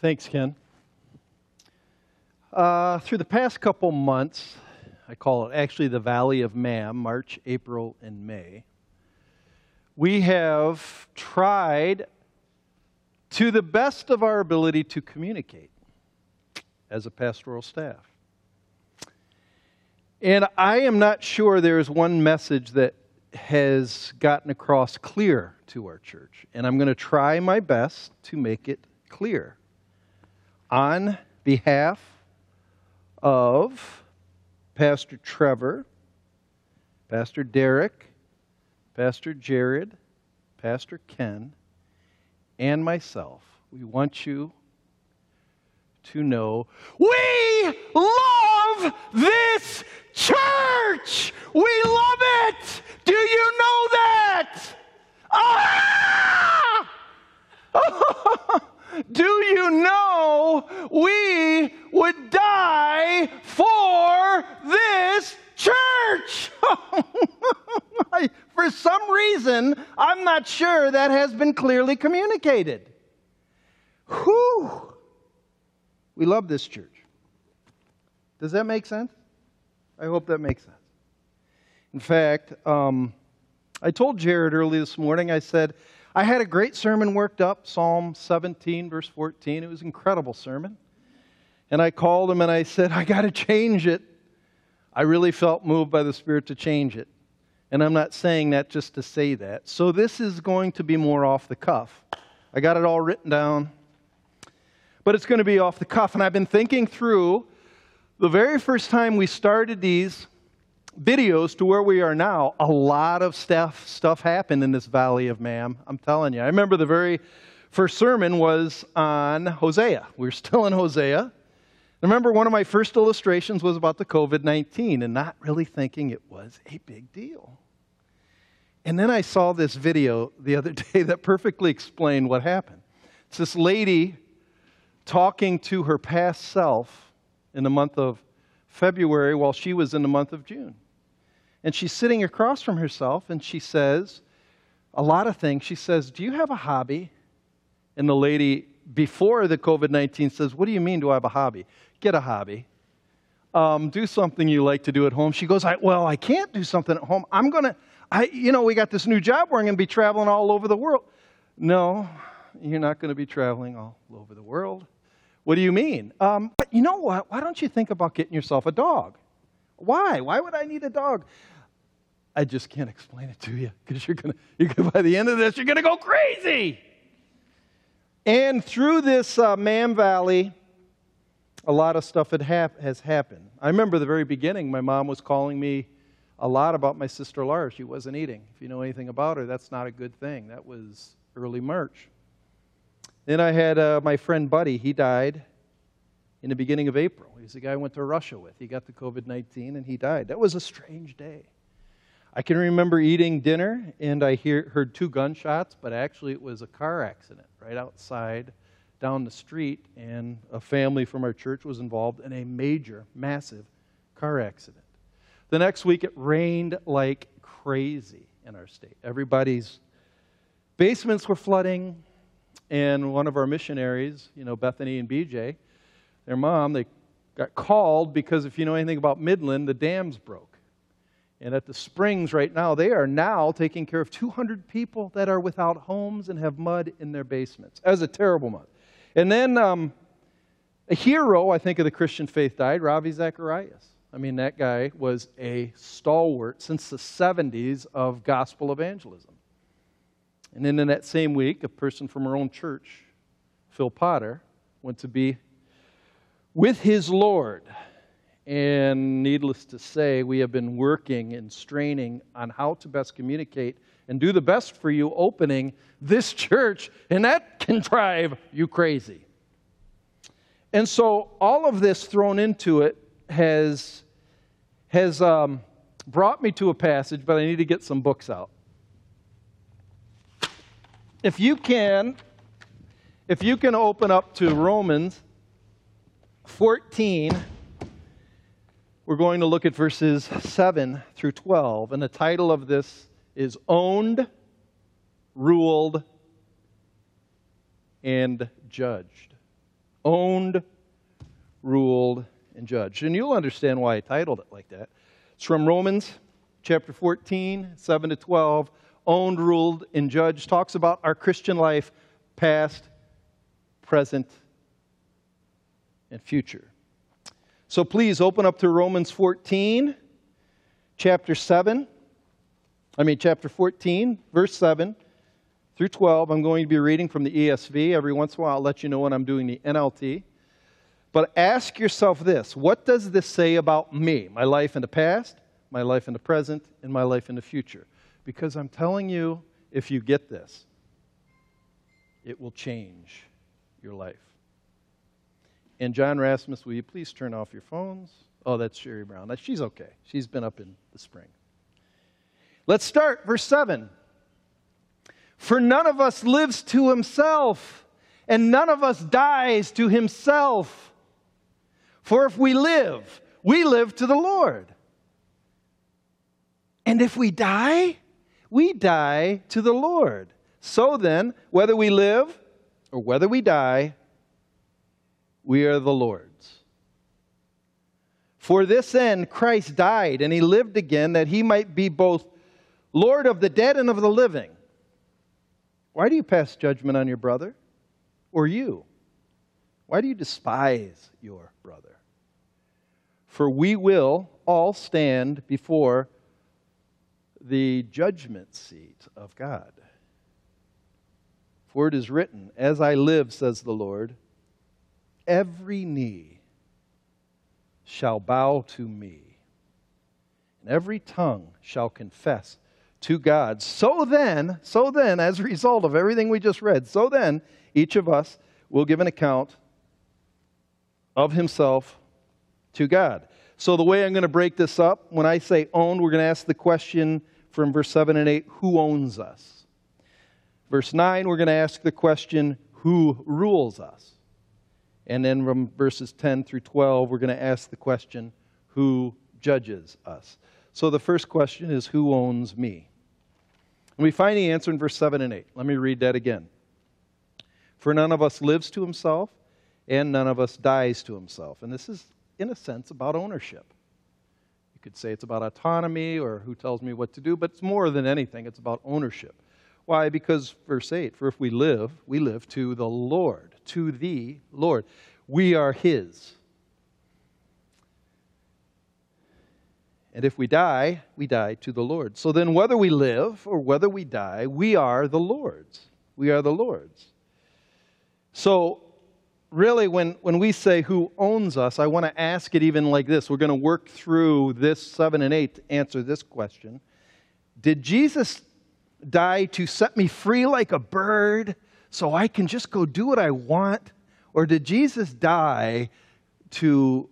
Thanks, Ken. Uh, through the past couple months, I call it actually the Valley of Mam, March, April, and May, we have tried to the best of our ability to communicate as a pastoral staff. And I am not sure there is one message that has gotten across clear to our church. And I'm going to try my best to make it clear. On behalf of Pastor Trevor, Pastor Derek, Pastor Jared, Pastor Ken, and myself, we want you to know we love this church. We love it. Do you know that? Ah! Do you know we would die for this church? for some reason, I'm not sure that has been clearly communicated. Whew. We love this church. Does that make sense? I hope that makes sense. In fact, um, I told Jared early this morning, I said, I had a great sermon worked up, Psalm 17, verse 14. It was an incredible sermon. And I called him and I said, I got to change it. I really felt moved by the Spirit to change it. And I'm not saying that just to say that. So this is going to be more off the cuff. I got it all written down, but it's going to be off the cuff. And I've been thinking through the very first time we started these videos to where we are now, a lot of stuff, stuff happened in this valley of Mam. I'm telling you. I remember the very first sermon was on Hosea. We're still in Hosea. I remember one of my first illustrations was about the COVID 19 and not really thinking it was a big deal. And then I saw this video the other day that perfectly explained what happened. It's this lady talking to her past self in the month of February while she was in the month of June. And she's sitting across from herself and she says a lot of things. She says, Do you have a hobby? And the lady before the COVID 19 says, What do you mean, do I have a hobby? Get a hobby. Um, do something you like to do at home. She goes, I, Well, I can't do something at home. I'm going to, I, you know, we got this new job where I'm going to be traveling all over the world. No, you're not going to be traveling all over the world. What do you mean? Um, but you know what? Why don't you think about getting yourself a dog? Why? Why would I need a dog? I just can't explain it to you because you're gonna, you're gonna, by the end of this, you're gonna go crazy. And through this uh, Mam Valley, a lot of stuff had hap- has happened. I remember the very beginning, my mom was calling me a lot about my sister Laura. She wasn't eating. If you know anything about her, that's not a good thing. That was early March. Then I had uh, my friend Buddy. He died in the beginning of April. He's the guy I went to Russia with. He got the COVID 19 and he died. That was a strange day. I can remember eating dinner and I hear, heard two gunshots, but actually it was a car accident right outside down the street, and a family from our church was involved in a major, massive car accident. The next week it rained like crazy in our state. Everybody's basements were flooding, and one of our missionaries, you know, Bethany and BJ, their mom, they got called because if you know anything about Midland, the dams broke. And at the springs right now, they are now taking care of 200 people that are without homes and have mud in their basements. That was a terrible month. And then um, a hero, I think, of the Christian faith died, Ravi Zacharias. I mean, that guy was a stalwart since the 70s of gospel evangelism. And then in that same week, a person from our own church, Phil Potter, went to be with his Lord. And needless to say, we have been working and straining on how to best communicate and do the best for you opening this church, and that can drive you crazy. And so, all of this thrown into it has, has um, brought me to a passage, but I need to get some books out. If you can, if you can open up to Romans 14, we're going to look at verses 7 through 12. And the title of this is Owned, Ruled, and Judged. Owned, ruled, and judged. And you'll understand why I titled it like that. It's from Romans chapter 14, 7 to 12. Owned, ruled, and judged talks about our Christian life, past, present, and future. So please open up to Romans 14, chapter 7. I mean, chapter 14, verse 7 through 12. I'm going to be reading from the ESV. Every once in a while, I'll let you know when I'm doing the NLT. But ask yourself this what does this say about me, my life in the past, my life in the present, and my life in the future? Because I'm telling you, if you get this, it will change your life. And John Rasmus, will you please turn off your phones? Oh, that's Sherry Brown. She's okay. She's been up in the spring. Let's start, verse 7. For none of us lives to himself, and none of us dies to himself. For if we live, we live to the Lord. And if we die, we die to the Lord. So then, whether we live or whether we die, we are the Lord's. For this end, Christ died, and he lived again that he might be both Lord of the dead and of the living. Why do you pass judgment on your brother? Or you? Why do you despise your brother? For we will all stand before the judgment seat of God. For it is written, As I live, says the Lord, every knee shall bow to me, and every tongue shall confess to God. So then, so then, as a result of everything we just read, so then, each of us will give an account of himself to God. So, the way I'm going to break this up, when I say owned, we're going to ask the question from verse 7 and 8 who owns us? Verse 9, we're going to ask the question who rules us? And then from verses 10 through 12, we're going to ask the question who judges us? So the first question is who owns me? And we find the answer in verse 7 and 8. Let me read that again. For none of us lives to himself, and none of us dies to himself. And this is, in a sense, about ownership. You could say it's about autonomy or who tells me what to do, but it's more than anything, it's about ownership. Why? Because, verse 8, for if we live, we live to the Lord, to the Lord. We are His. And if we die, we die to the Lord. So then, whether we live or whether we die, we are the Lord's. We are the Lord's. So, really, when, when we say who owns us, I want to ask it even like this. We're going to work through this 7 and 8 to answer this question. Did Jesus die to set me free like a bird so I can just go do what I want? Or did Jesus die to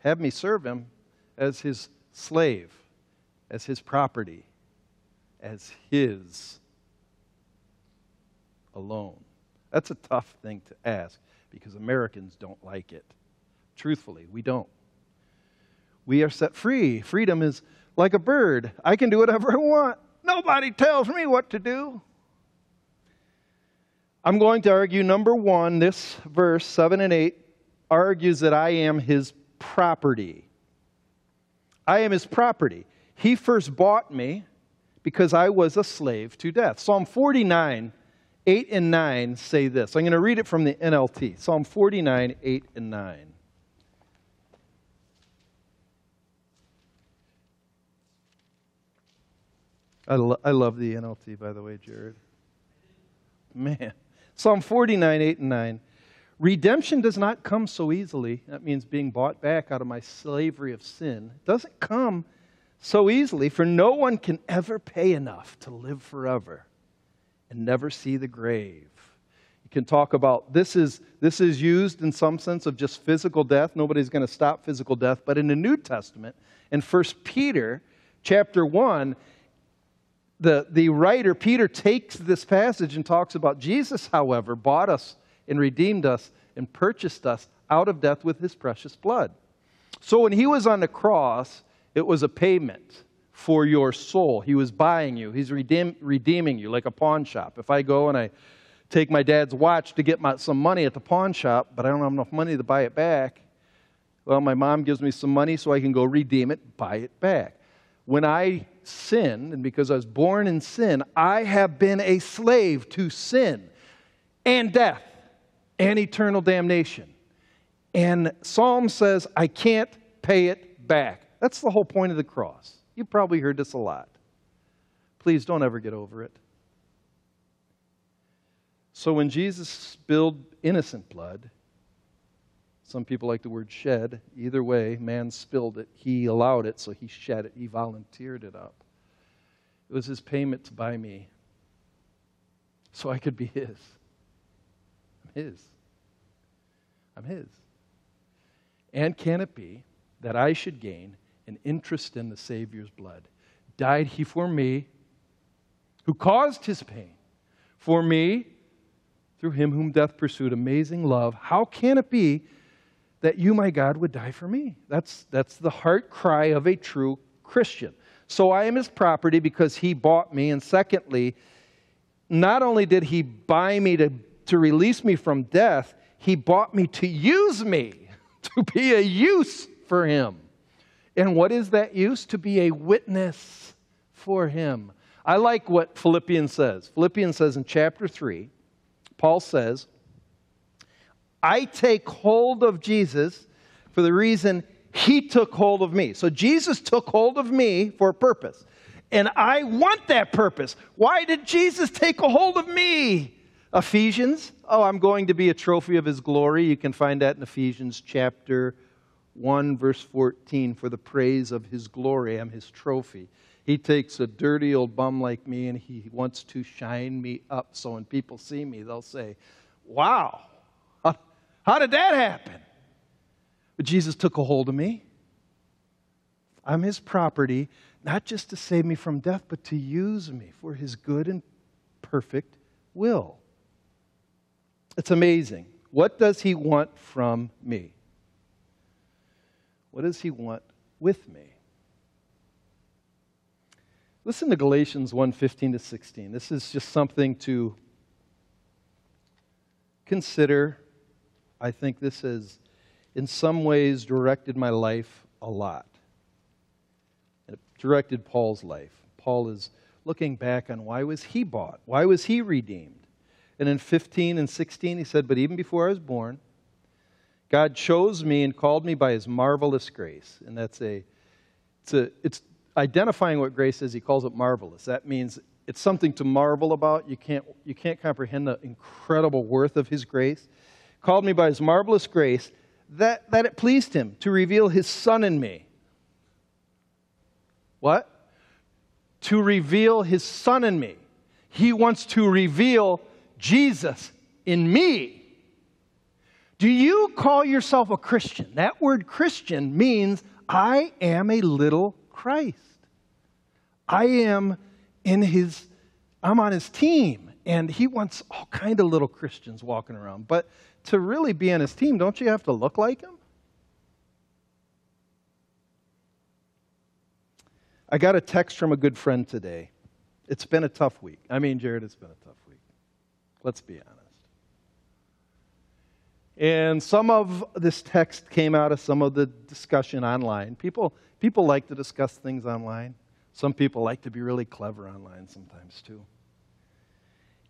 have me serve him as his slave, as his property, as his alone. That's a tough thing to ask because Americans don't like it. Truthfully, we don't. We are set free. Freedom is like a bird. I can do whatever I want. Nobody tells me what to do. I'm going to argue number one, this verse 7 and 8 argues that I am his property. I am his property. He first bought me because I was a slave to death. Psalm 49, 8 and 9 say this. I'm going to read it from the NLT. Psalm 49, 8 and 9. I, lo- I love the NLT, by the way, Jared. Man. Psalm 49, 8 and 9. Redemption does not come so easily. That means being bought back out of my slavery of sin. It doesn't come so easily, for no one can ever pay enough to live forever and never see the grave. You can talk about this is this is used in some sense of just physical death. Nobody's going to stop physical death, but in the New Testament, in 1 Peter chapter 1, the, the writer Peter takes this passage and talks about Jesus, however, bought us and redeemed us and purchased us out of death with his precious blood. So when he was on the cross, it was a payment for your soul. He was buying you, he's redeem, redeeming you like a pawn shop. If I go and I take my dad's watch to get my, some money at the pawn shop, but I don't have enough money to buy it back. Well, my mom gives me some money so I can go redeem it, buy it back. When I sin, and because I was born in sin, I have been a slave to sin and death and eternal damnation. And Psalm says, I can't pay it back. That's the whole point of the cross. You've probably heard this a lot. Please don't ever get over it. So when Jesus spilled innocent blood, some people like the word shed. Either way, man spilled it. He allowed it, so he shed it. He volunteered it up. It was his payment to buy me so I could be his. I'm his. I'm his. And can it be that I should gain an interest in the Savior's blood? Died he for me, who caused his pain, for me, through him whom death pursued, amazing love. How can it be that you, my God, would die for me? That's, that's the heart cry of a true Christian. So I am his property because he bought me. And secondly, not only did he buy me to, to release me from death, he bought me to use me, to be a use for him. And what is that use? To be a witness for him. I like what Philippians says. Philippians says in chapter 3, Paul says, I take hold of Jesus for the reason he took hold of me. So Jesus took hold of me for a purpose. And I want that purpose. Why did Jesus take a hold of me? Ephesians. Oh, I'm going to be a trophy of his glory. You can find that in Ephesians chapter 1, verse 14. For the praise of his glory, I'm his trophy. He takes a dirty old bum like me and he wants to shine me up. So when people see me, they'll say, Wow, how did that happen? But Jesus took a hold of me. I'm his property, not just to save me from death, but to use me for his good and perfect will. It's amazing. What does he want from me? What does he want with me? Listen to Galatians 1 15 to 16. This is just something to consider. I think this has, in some ways, directed my life a lot. It directed Paul's life. Paul is looking back on why was he bought? Why was he redeemed? And in 15 and 16, he said, But even before I was born, God chose me and called me by his marvelous grace. And that's a, it's, a, it's identifying what grace is. He calls it marvelous. That means it's something to marvel about. You can't, you can't comprehend the incredible worth of his grace. Called me by his marvelous grace that, that it pleased him to reveal his son in me. What? To reveal his son in me. He wants to reveal Jesus in me. Do you call yourself a Christian? That word Christian means I am a little Christ. I am in his, I'm on his team, and he wants all kind of little Christians walking around. But to really be on his team, don't you have to look like him? I got a text from a good friend today. It's been a tough week. I mean, Jared, it's been a tough week. Let's be honest. And some of this text came out of some of the discussion online. People, people like to discuss things online. Some people like to be really clever online sometimes too.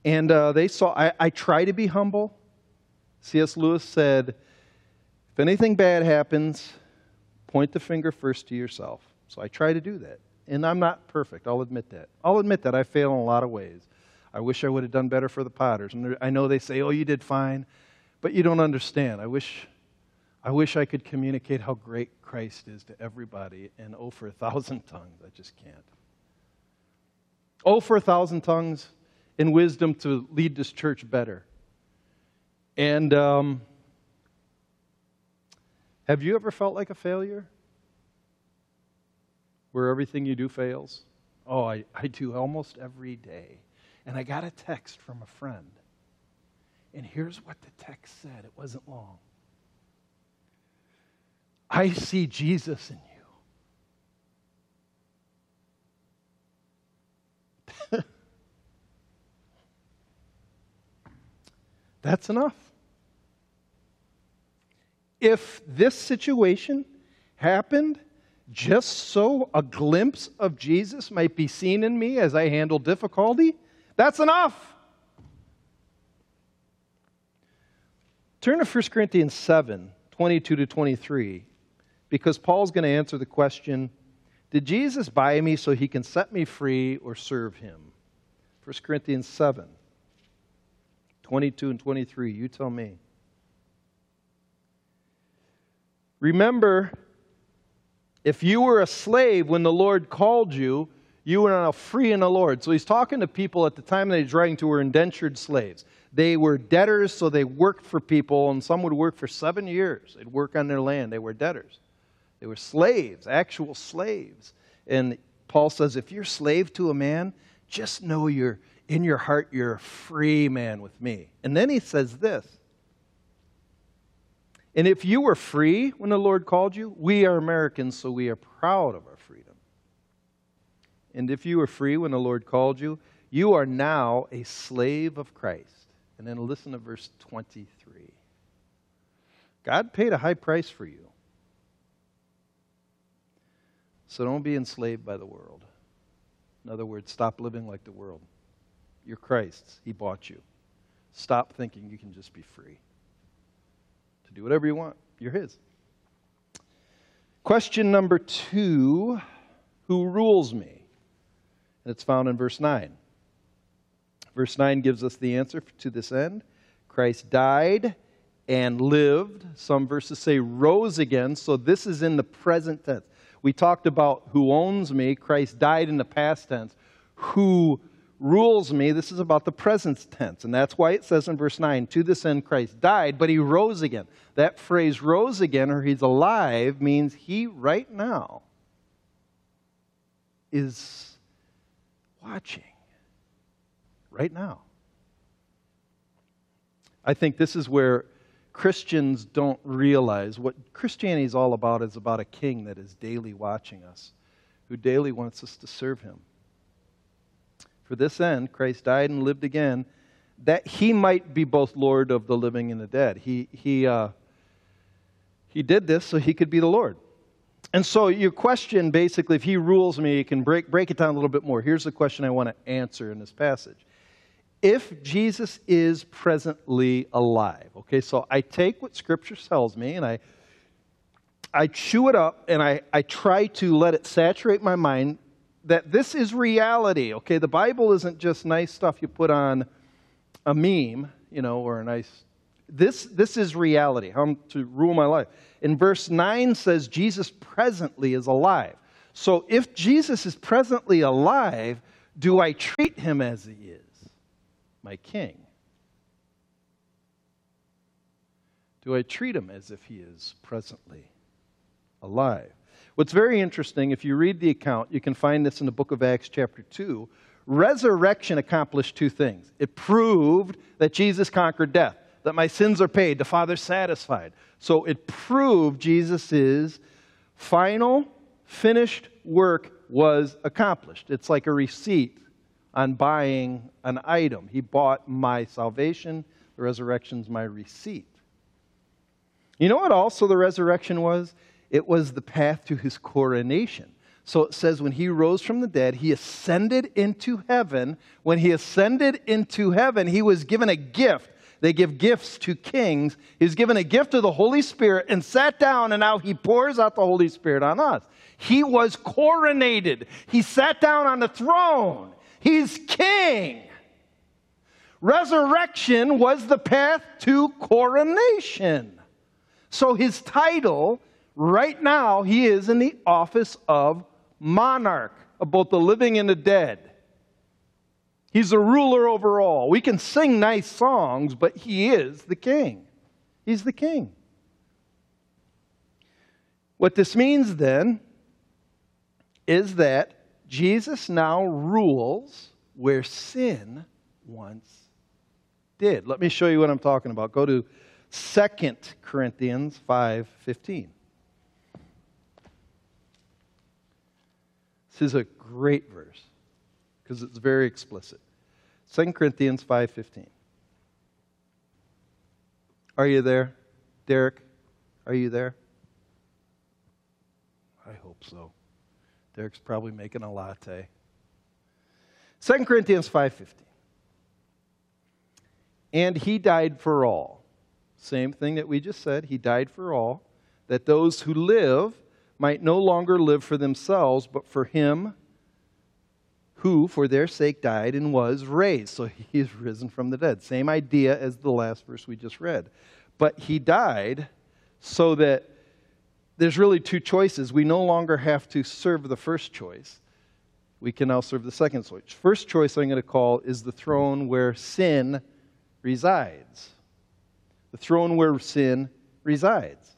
And uh, they saw, I, I try to be humble. C.S. Lewis said, if anything bad happens, point the finger first to yourself. So I try to do that. And I'm not perfect, I'll admit that. I'll admit that I fail in a lot of ways. I wish I would have done better for the potters. And I know they say, oh, you did fine, but you don't understand. I wish I wish I could communicate how great Christ is to everybody and oh for a thousand tongues. I just can't. Oh for a thousand tongues in wisdom to lead this church better. And um, have you ever felt like a failure? Where everything you do fails? Oh, I, I do almost every day. And I got a text from a friend. And here's what the text said it wasn't long. I see Jesus in you. That's enough. If this situation happened just so a glimpse of Jesus might be seen in me as I handle difficulty, that's enough. Turn to 1 Corinthians 7 22 to 23, because Paul's going to answer the question Did Jesus buy me so he can set me free or serve him? 1 Corinthians 7 22 and 23. You tell me. Remember, if you were a slave when the Lord called you, you were now free in the Lord. So he's talking to people at the time that he's writing to were indentured slaves. They were debtors, so they worked for people, and some would work for seven years. They'd work on their land. They were debtors. They were slaves, actual slaves. And Paul says, if you're slave to a man, just know you're in your heart, you're a free man with me. And then he says this. And if you were free when the Lord called you, we are Americans, so we are proud of our freedom. And if you were free when the Lord called you, you are now a slave of Christ. And then listen to verse 23. God paid a high price for you. So don't be enslaved by the world. In other words, stop living like the world. You're Christ's. He bought you. Stop thinking you can just be free to do whatever you want. You're His. Question number two Who rules me? And it's found in verse 9. Verse 9 gives us the answer to this end. Christ died and lived. Some verses say rose again. So this is in the present tense. We talked about who owns me. Christ died in the past tense. Who rules me? This is about the present tense. And that's why it says in verse 9, to this end Christ died, but he rose again. That phrase rose again or he's alive means he right now is watching right now. I think this is where Christians don't realize what Christianity is all about is about a king that is daily watching us, who daily wants us to serve him. For this end, Christ died and lived again, that he might be both Lord of the living and the dead. He, he, uh, he did this so he could be the Lord. And so, your question basically, if he rules me, you can break, break it down a little bit more. Here's the question I want to answer in this passage if Jesus is presently alive. Okay, so I take what Scripture tells me and I, I chew it up and I, I try to let it saturate my mind that this is reality. Okay, the Bible isn't just nice stuff you put on a meme, you know, or a nice. This, this is reality, how I'm to rule my life. In verse 9 says Jesus presently is alive. So if Jesus is presently alive, do I treat him as he is? my king? Do I treat him as if he is presently alive? What's very interesting, if you read the account, you can find this in the book of Acts, chapter 2. Resurrection accomplished two things. It proved that Jesus conquered death, that my sins are paid, the Father's satisfied. So it proved Jesus' final, finished work was accomplished. It's like a receipt on buying an item. He bought my salvation. The resurrection's my receipt. You know what also the resurrection was? It was the path to his coronation. So it says when he rose from the dead, he ascended into heaven. When he ascended into heaven, he was given a gift. They give gifts to kings. He was given a gift of the Holy Spirit and sat down, and now he pours out the Holy Spirit on us. He was coronated. He sat down on the throne. He's king. Resurrection was the path to coronation. So his title, right now, he is in the office of monarch of both the living and the dead. He's a ruler over all. We can sing nice songs, but he is the king. He's the king. What this means then is that Jesus now rules where sin once did. Let me show you what I'm talking about. Go to 2 Corinthians 5:15. This is a great verse because it's very explicit. 2 Corinthians 5:15. Are you there? Derek, are you there? I hope so. Derek's probably making a latte. 2 Corinthians 5:15. And he died for all. Same thing that we just said, he died for all, that those who live might no longer live for themselves, but for him who for their sake died and was raised. So he is risen from the dead. Same idea as the last verse we just read. But he died so that there's really two choices. We no longer have to serve the first choice. We can now serve the second choice. First choice I'm going to call is the throne where sin resides. The throne where sin resides.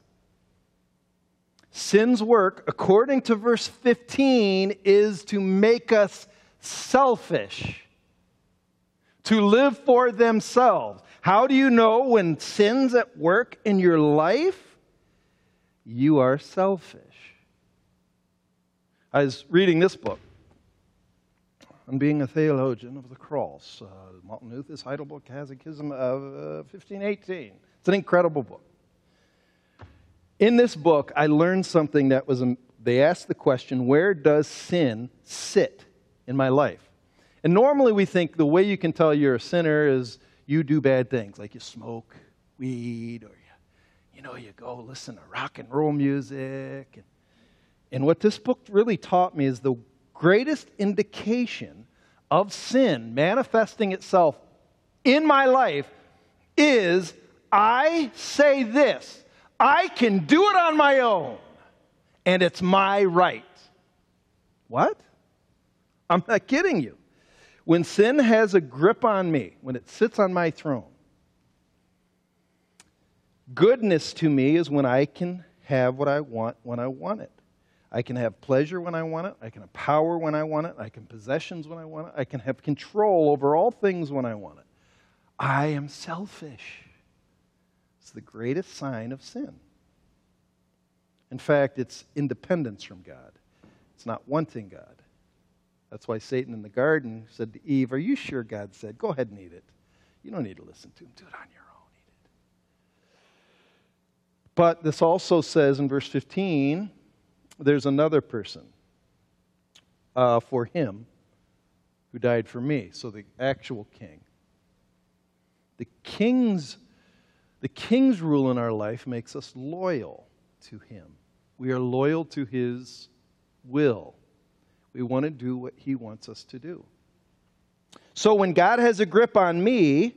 Sin's work, according to verse 15, is to make us selfish, to live for themselves. How do you know when sin's at work in your life? You are selfish. I was reading this book on being a theologian of the cross, uh, Martin Luther's Heidelberg Catechism of uh, 1518. It's an incredible book. In this book, I learned something that was, um, they asked the question, where does sin sit in my life? And normally we think the way you can tell you're a sinner is you do bad things, like you smoke weed or you, you know, you go listen to rock and roll music. And, and what this book really taught me is the greatest indication of sin manifesting itself in my life is I say this I can do it on my own, and it's my right. What? I'm not kidding you. When sin has a grip on me, when it sits on my throne, goodness to me is when I can have what I want when I want it. I can have pleasure when I want it. I can have power when I want it. I can possessions when I want it. I can have control over all things when I want it. I am selfish. It's the greatest sign of sin. In fact, it's independence from God, it's not wanting God. That's why Satan in the garden said to Eve, Are you sure God said, Go ahead and eat it? You don't need to listen to him. Do it on your own. Eat it. But this also says in verse 15, there's another person uh, for him who died for me. So the actual king. The king's the king's rule in our life makes us loyal to him. We are loyal to his will. We want to do what he wants us to do. So when God has a grip on me,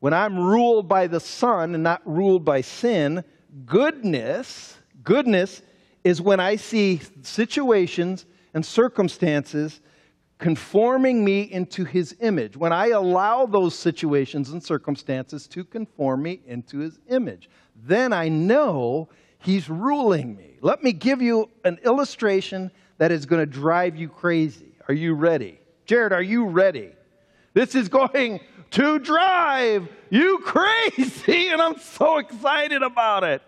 when I'm ruled by the Son and not ruled by sin, goodness, goodness is when I see situations and circumstances conforming me into his image, when I allow those situations and circumstances to conform me into his image, then I know he's ruling me. Let me give you an illustration that is going to drive you crazy. Are you ready? Jared, are you ready? This is going to drive you crazy, and I'm so excited about it.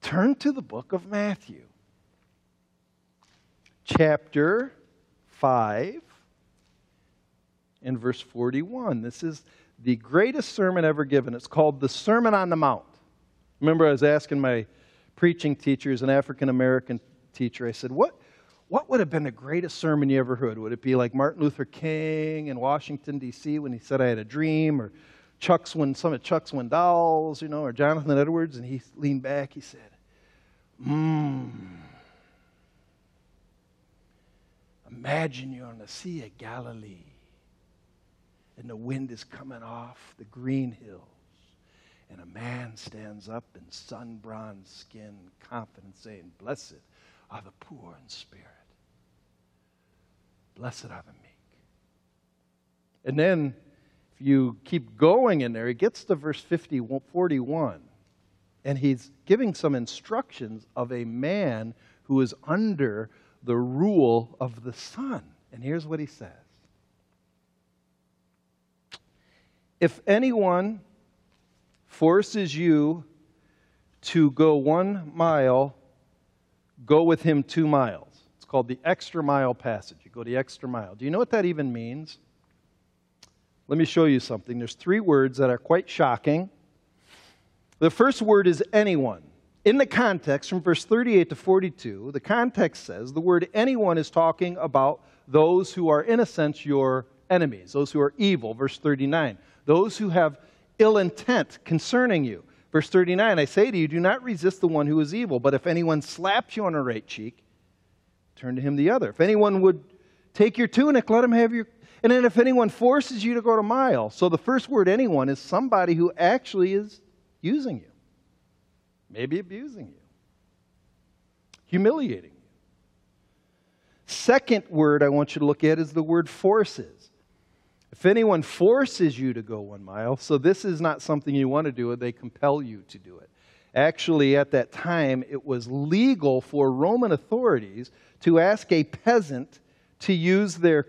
Turn to the book of Matthew, chapter 5 and verse 41. This is the greatest sermon ever given. It's called the Sermon on the Mount. Remember, I was asking my preaching teachers, an African American teacher, I said, what, what would have been the greatest sermon you ever heard? Would it be like Martin Luther King in Washington, D.C., when he said, I had a dream, or Chuck Swin, some of Chuck Swindoll's, you know, or Jonathan Edwards, and he leaned back, he said, Mmm. Imagine you're on the Sea of Galilee and the wind is coming off the green hills, and a man stands up in sun bronzed skin, confident, saying, Blessed are the poor in spirit, blessed are the meek. And then, if you keep going in there, he gets to verse 50, 41, and he's giving some instructions of a man who is under the rule of the Son. And here's what he says If anyone forces you to go one mile, go with him two miles. It's called the extra mile passage. You go the extra mile. Do you know what that even means? Let me show you something. There's three words that are quite shocking. The first word is anyone. In the context, from verse 38 to 42, the context says the word anyone is talking about those who are, in a sense, your enemies, those who are evil. Verse 39, those who have ill intent concerning you. Verse 39, I say to you, do not resist the one who is evil, but if anyone slaps you on the right cheek, turn to him the other. If anyone would take your tunic, let him have your. And then if anyone forces you to go a mile. So the first word, anyone, is somebody who actually is using you maybe abusing you, humiliating you. Second word I want you to look at is the word forces. If anyone forces you to go one mile, so this is not something you want to do, they compel you to do it. Actually, at that time, it was legal for Roman authorities to ask a peasant to use their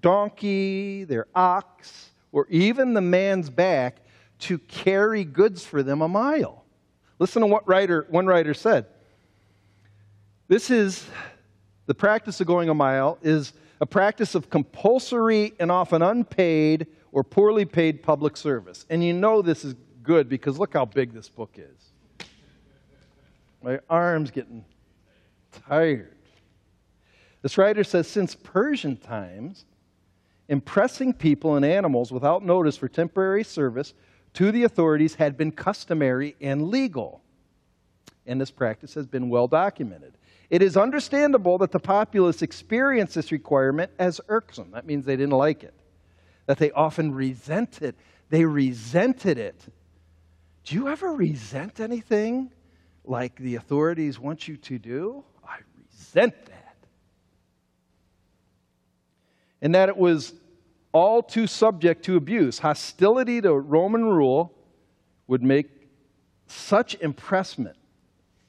donkey, their ox, or even the man's back to carry goods for them a mile. Listen to what writer, one writer said. This is the practice of going a mile is a practice of compulsory and often unpaid or poorly paid public service. And you know this is good because look how big this book is. My arm's getting tired. This writer says since Persian times, impressing people and animals without notice for temporary service to the authorities had been customary and legal, and this practice has been well documented. It is understandable that the populace experienced this requirement as irksome. That means they didn't like it, that they often resented. They resented it. Do you ever resent anything like the authorities want you to do? I resent that. And that it was all too subject to abuse. Hostility to Roman rule would make such impressment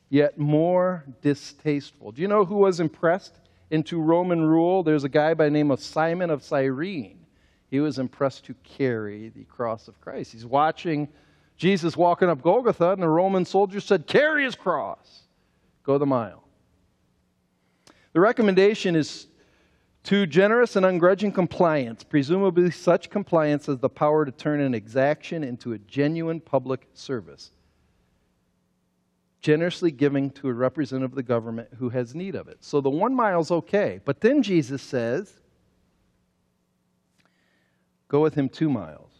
yet more distasteful. Do you know who was impressed into Roman rule? There's a guy by the name of Simon of Cyrene. He was impressed to carry the cross of Christ. He's watching Jesus walking up Golgotha, and the Roman soldier said, Carry his cross. Go the mile. The recommendation is Two, generous and ungrudging compliance, presumably such compliance as the power to turn an exaction into a genuine public service. Generously giving to a representative of the government who has need of it. So the one mile is okay. But then Jesus says, go with him two miles.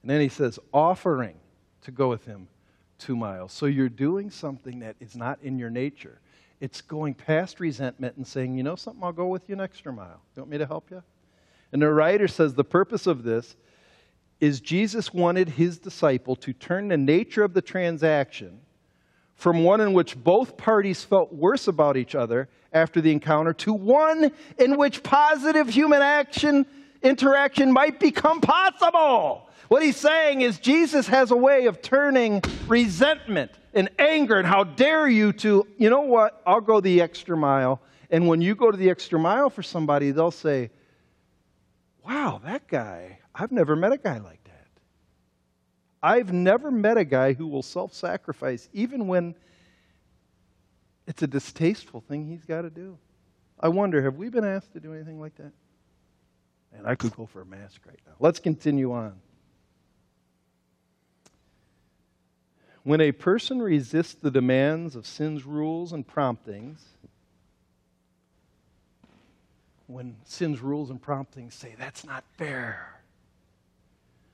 And then he says, offering to go with him two miles. So you're doing something that is not in your nature. It's going past resentment and saying, you know something, I'll go with you an extra mile. You want me to help you? And the writer says the purpose of this is Jesus wanted his disciple to turn the nature of the transaction from one in which both parties felt worse about each other after the encounter to one in which positive human action interaction might become possible. What he's saying is Jesus has a way of turning resentment and anger and how dare you to, you know what, I'll go the extra mile. And when you go to the extra mile for somebody, they'll say, wow, that guy, I've never met a guy like that. I've never met a guy who will self sacrifice even when it's a distasteful thing he's got to do. I wonder, have we been asked to do anything like that? And I could go for a mask right now. Let's continue on. When a person resists the demands of sin's rules and promptings, when sin's rules and promptings say, that's not fair,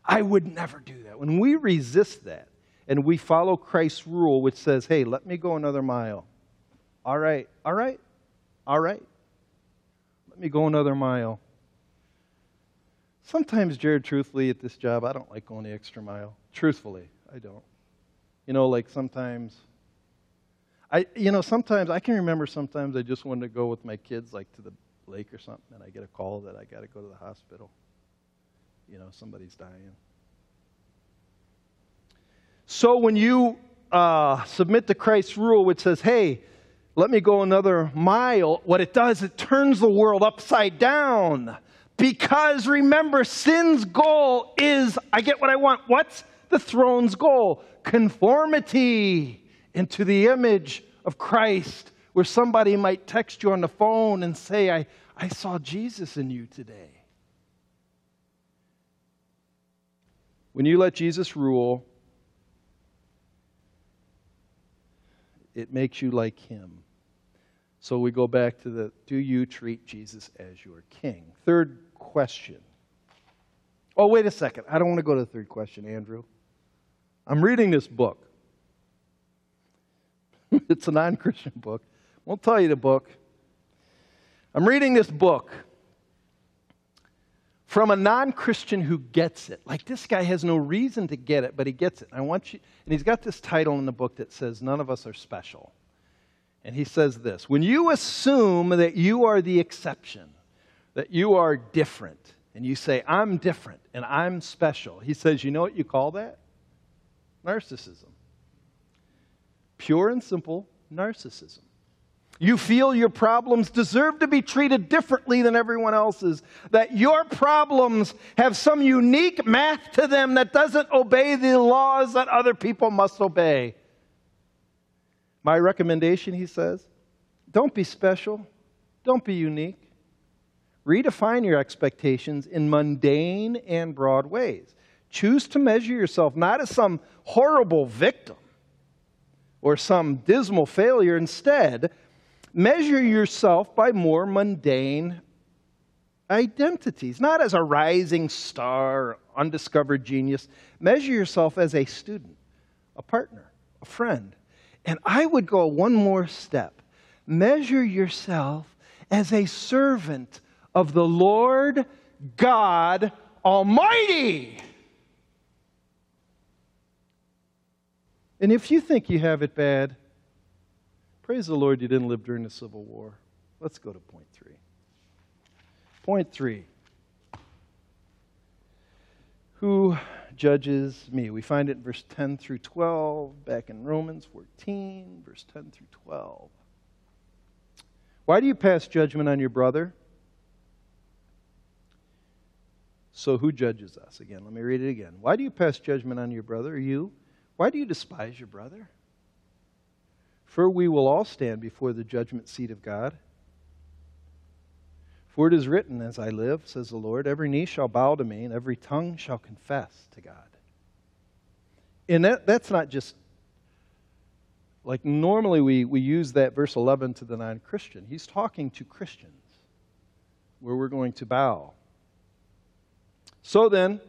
I would never do that. When we resist that and we follow Christ's rule, which says, hey, let me go another mile. All right, all right, all right. Let me go another mile. Sometimes, Jared, truthfully, at this job, I don't like going the extra mile. Truthfully, I don't. You know, like sometimes, I, you know, sometimes I can remember sometimes I just wanted to go with my kids, like to the lake or something, and I get a call that I got to go to the hospital. You know, somebody's dying. So when you uh, submit to Christ's rule, which says, hey, let me go another mile, what it does, it turns the world upside down. Because remember, sin's goal is I get what I want. What's the throne's goal? Conformity into the image of Christ, where somebody might text you on the phone and say, I, I saw Jesus in you today. When you let Jesus rule, it makes you like him. So we go back to the do you treat Jesus as your king? Third question. Oh, wait a second. I don't want to go to the third question, Andrew. I'm reading this book. it's a non Christian book. Won't tell you the book. I'm reading this book from a non Christian who gets it. Like this guy has no reason to get it, but he gets it. I want you, and he's got this title in the book that says, None of us are special. And he says this When you assume that you are the exception, that you are different, and you say, I'm different and I'm special, he says, You know what you call that? Narcissism. Pure and simple narcissism. You feel your problems deserve to be treated differently than everyone else's, that your problems have some unique math to them that doesn't obey the laws that other people must obey. My recommendation, he says, don't be special, don't be unique. Redefine your expectations in mundane and broad ways. Choose to measure yourself not as some horrible victim or some dismal failure. Instead, measure yourself by more mundane identities, not as a rising star, undiscovered genius. Measure yourself as a student, a partner, a friend. And I would go one more step. Measure yourself as a servant of the Lord God Almighty. And if you think you have it bad, praise the Lord you didn't live during the Civil War. Let's go to point three. Point three. Who judges me? We find it in verse 10 through 12, back in Romans 14, verse 10 through 12. Why do you pass judgment on your brother? So who judges us? Again, let me read it again. Why do you pass judgment on your brother? You? Why do you despise your brother? For we will all stand before the judgment seat of God. For it is written, As I live, says the Lord, every knee shall bow to me, and every tongue shall confess to God. And that, that's not just like normally we, we use that verse 11 to the non Christian. He's talking to Christians where we're going to bow. So then,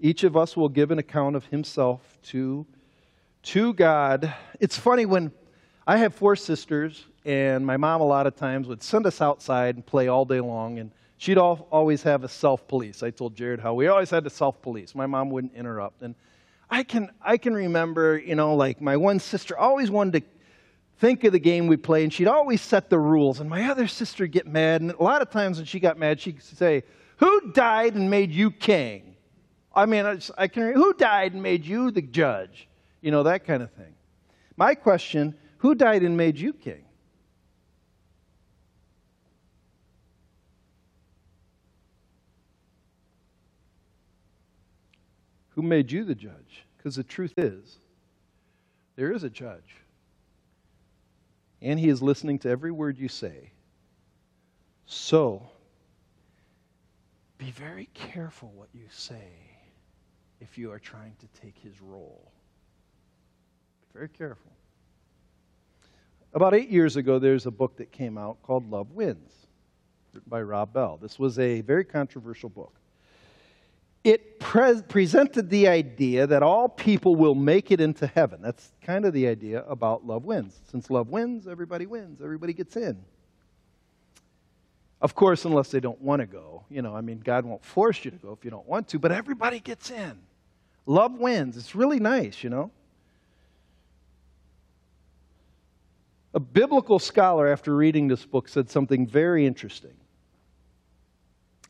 each of us will give an account of himself to, to God. It's funny when I have four sisters, and my mom a lot of times would send us outside and play all day long, and she'd always have a self police. I told Jared how we always had to self police. My mom wouldn't interrupt. And I can, I can remember, you know, like my one sister always wanted to think of the game we play, and she'd always set the rules. And my other sister get mad, and a lot of times when she got mad, she'd say, who died and made you king? I mean, I, just, I can. Who died and made you the judge? You know that kind of thing. My question: Who died and made you king? Who made you the judge? Because the truth is, there is a judge. And he is listening to every word you say. So, be very careful what you say if you are trying to take his role. Be very careful. About eight years ago, there's a book that came out called Love Wins, written by Rob Bell. This was a very controversial book. It pre- presented the idea that all people will make it into heaven. That's kind of the idea about love wins. Since love wins, everybody wins, everybody gets in. Of course, unless they don't want to go. You know, I mean, God won't force you to go if you don't want to, but everybody gets in. Love wins. It's really nice, you know. A biblical scholar, after reading this book, said something very interesting.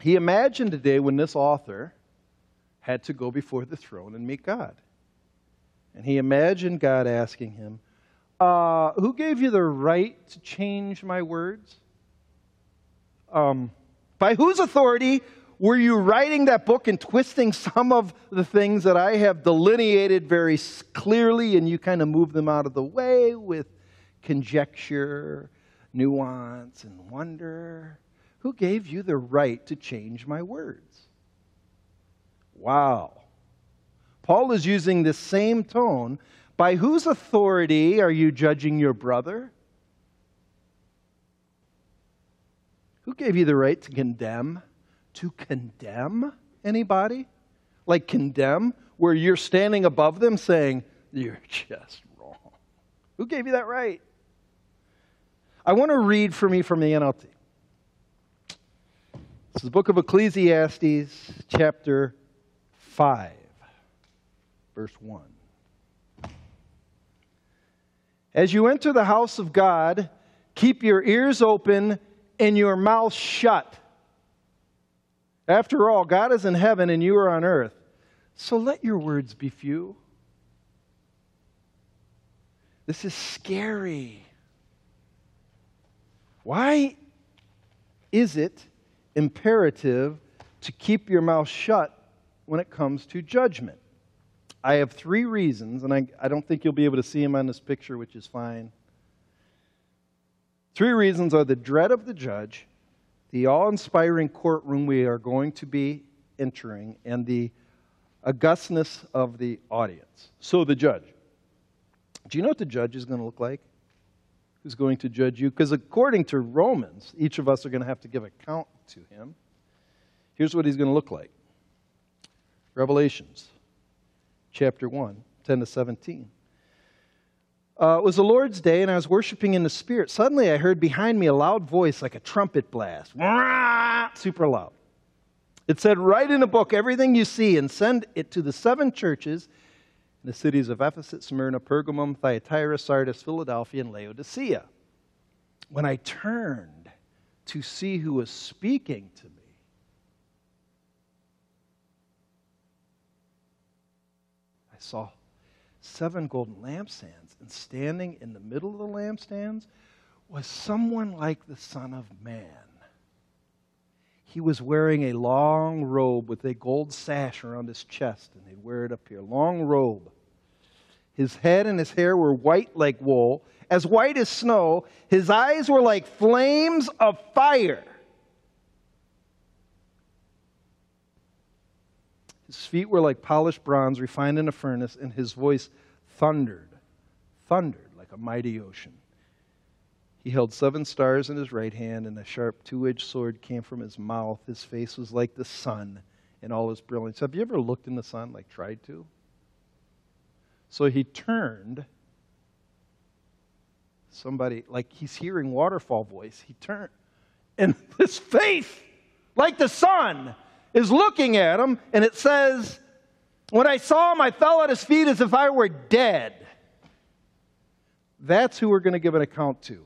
He imagined a day when this author had to go before the throne and meet God. And he imagined God asking him, uh, Who gave you the right to change my words? Um, by whose authority were you writing that book and twisting some of the things that I have delineated very clearly and you kind of move them out of the way with conjecture, nuance, and wonder? Who gave you the right to change my words? Wow. Paul is using the same tone. By whose authority are you judging your brother? Who gave you the right to condemn? To condemn anybody? Like condemn, where you're standing above them saying, You're just wrong. Who gave you that right? I want to read for me from the NLT. This is the book of Ecclesiastes, chapter 5, verse 1. As you enter the house of God, keep your ears open and your mouth shut. After all, God is in heaven and you are on earth. So let your words be few. This is scary. Why is it imperative to keep your mouth shut when it comes to judgment? I have three reasons, and I, I don't think you'll be able to see them on this picture, which is fine. Three reasons are the dread of the judge, the awe inspiring courtroom we are going to be entering, and the augustness of the audience. So, the judge. Do you know what the judge is going to look like? Who's going to judge you? Because according to Romans, each of us are going to have to give account to him. Here's what he's going to look like Revelations chapter 1, 10 to 17. Uh, it was the Lord's day, and I was worshiping in the Spirit. Suddenly, I heard behind me a loud voice like a trumpet blast, super loud. It said, Write in a book everything you see and send it to the seven churches in the cities of Ephesus, Smyrna, Pergamum, Thyatira, Sardis, Philadelphia, and Laodicea. When I turned to see who was speaking to me, I saw seven golden lampstands, and standing in the middle of the lampstands was someone like the Son of Man. He was wearing a long robe with a gold sash around his chest, and he'd wear it up here. Long robe. His head and his hair were white like wool, as white as snow. His eyes were like flames of fire. His feet were like polished bronze refined in a furnace, and his voice thundered, thundered like a mighty ocean. He held seven stars in his right hand, and a sharp two edged sword came from his mouth. His face was like the sun in all his brilliance. Have you ever looked in the sun, like tried to? So he turned. Somebody, like he's hearing waterfall voice, he turned. And his face, like the sun, is looking at him, and it says, When I saw him, I fell at his feet as if I were dead. That's who we're going to give an account to.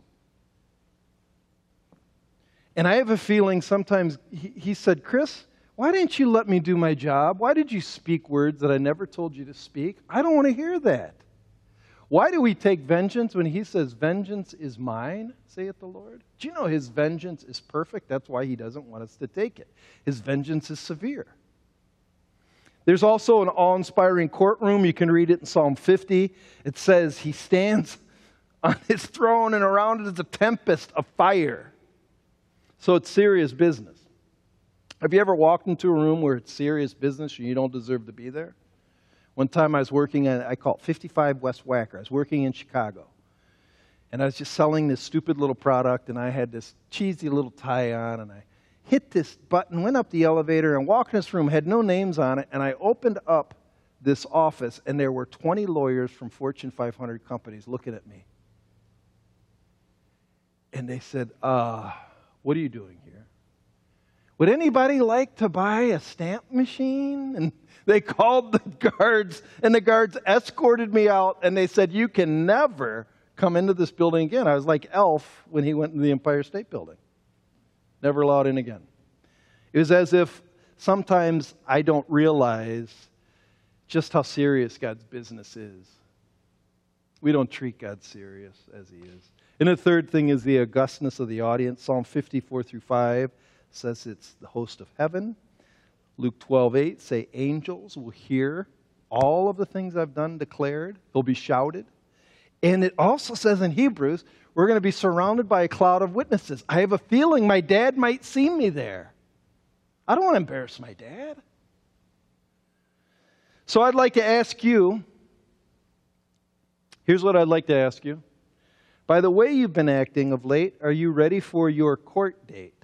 And I have a feeling sometimes he, he, said, Chris, why didn't you let me do my job? Why did you speak words that I never told you to speak? I don't want to hear that. Why do we take vengeance when he says, Vengeance is mine, saith the Lord? Do you know his vengeance is perfect? That's why he doesn't want us to take it. His vengeance is severe. There's also an awe inspiring courtroom. You can read it in Psalm 50. It says, He stands on his throne, and around it is a tempest of fire. So it's serious business. Have you ever walked into a room where it's serious business and you don't deserve to be there? One time I was working at, I call it 55 West Wacker. I was working in Chicago. And I was just selling this stupid little product, and I had this cheesy little tie on, and I hit this button, went up the elevator, and walked in this room, had no names on it, and I opened up this office, and there were 20 lawyers from Fortune 500 companies looking at me. And they said, uh, What are you doing here? Would anybody like to buy a stamp machine? And they called the guards, and the guards escorted me out, and they said, You can never come into this building again. I was like Elf when he went into the Empire State Building. Never allowed in again. It was as if sometimes I don't realize just how serious God's business is. We don't treat God serious as He is. And the third thing is the augustness of the audience. Psalm 54 through 5 says it's the host of heaven. Luke 12, 8 say angels will hear all of the things I've done declared. They'll be shouted. And it also says in Hebrews, we're going to be surrounded by a cloud of witnesses. I have a feeling my dad might see me there. I don't want to embarrass my dad. So I'd like to ask you here's what I'd like to ask you. By the way you've been acting of late, are you ready for your court date?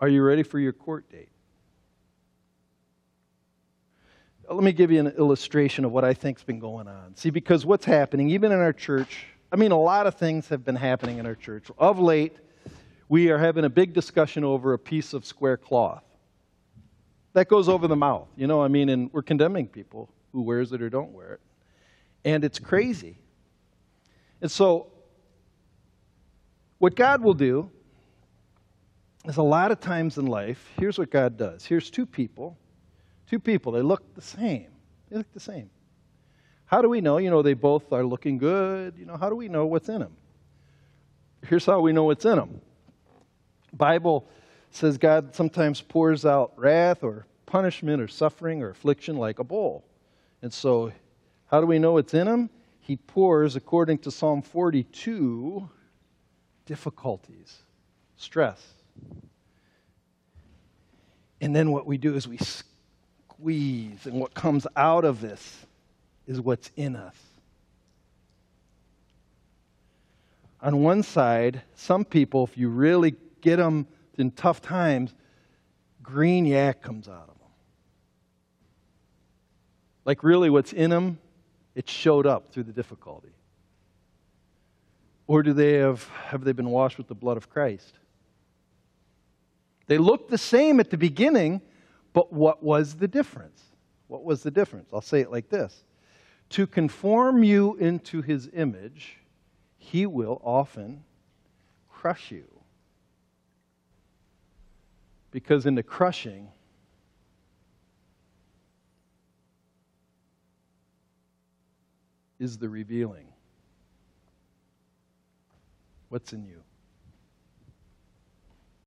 Are you ready for your court date? Let me give you an illustration of what I think's been going on. See, because what's happening, even in our church, I mean, a lot of things have been happening in our church. Of late, we are having a big discussion over a piece of square cloth. That goes over the mouth, you know, I mean, and we're condemning people who wears it or don't wear it. And it's crazy. And so, what God will do is a lot of times in life, here's what God does. Here's two people, two people, they look the same. They look the same. How do we know? You know, they both are looking good. You know, how do we know what's in them? Here's how we know what's in them. Bible says God sometimes pours out wrath or punishment or suffering or affliction like a bowl. And so, how do we know it's in him? He pours, according to Psalm 42, difficulties, stress. And then what we do is we squeeze, and what comes out of this is what's in us. On one side, some people, if you really get them in tough times, green yak comes out of them. Like, really, what's in them, it showed up through the difficulty. Or do they have, have they been washed with the blood of Christ? They looked the same at the beginning, but what was the difference? What was the difference? I'll say it like this To conform you into his image, he will often crush you. Because in the crushing, is the revealing. What's in you?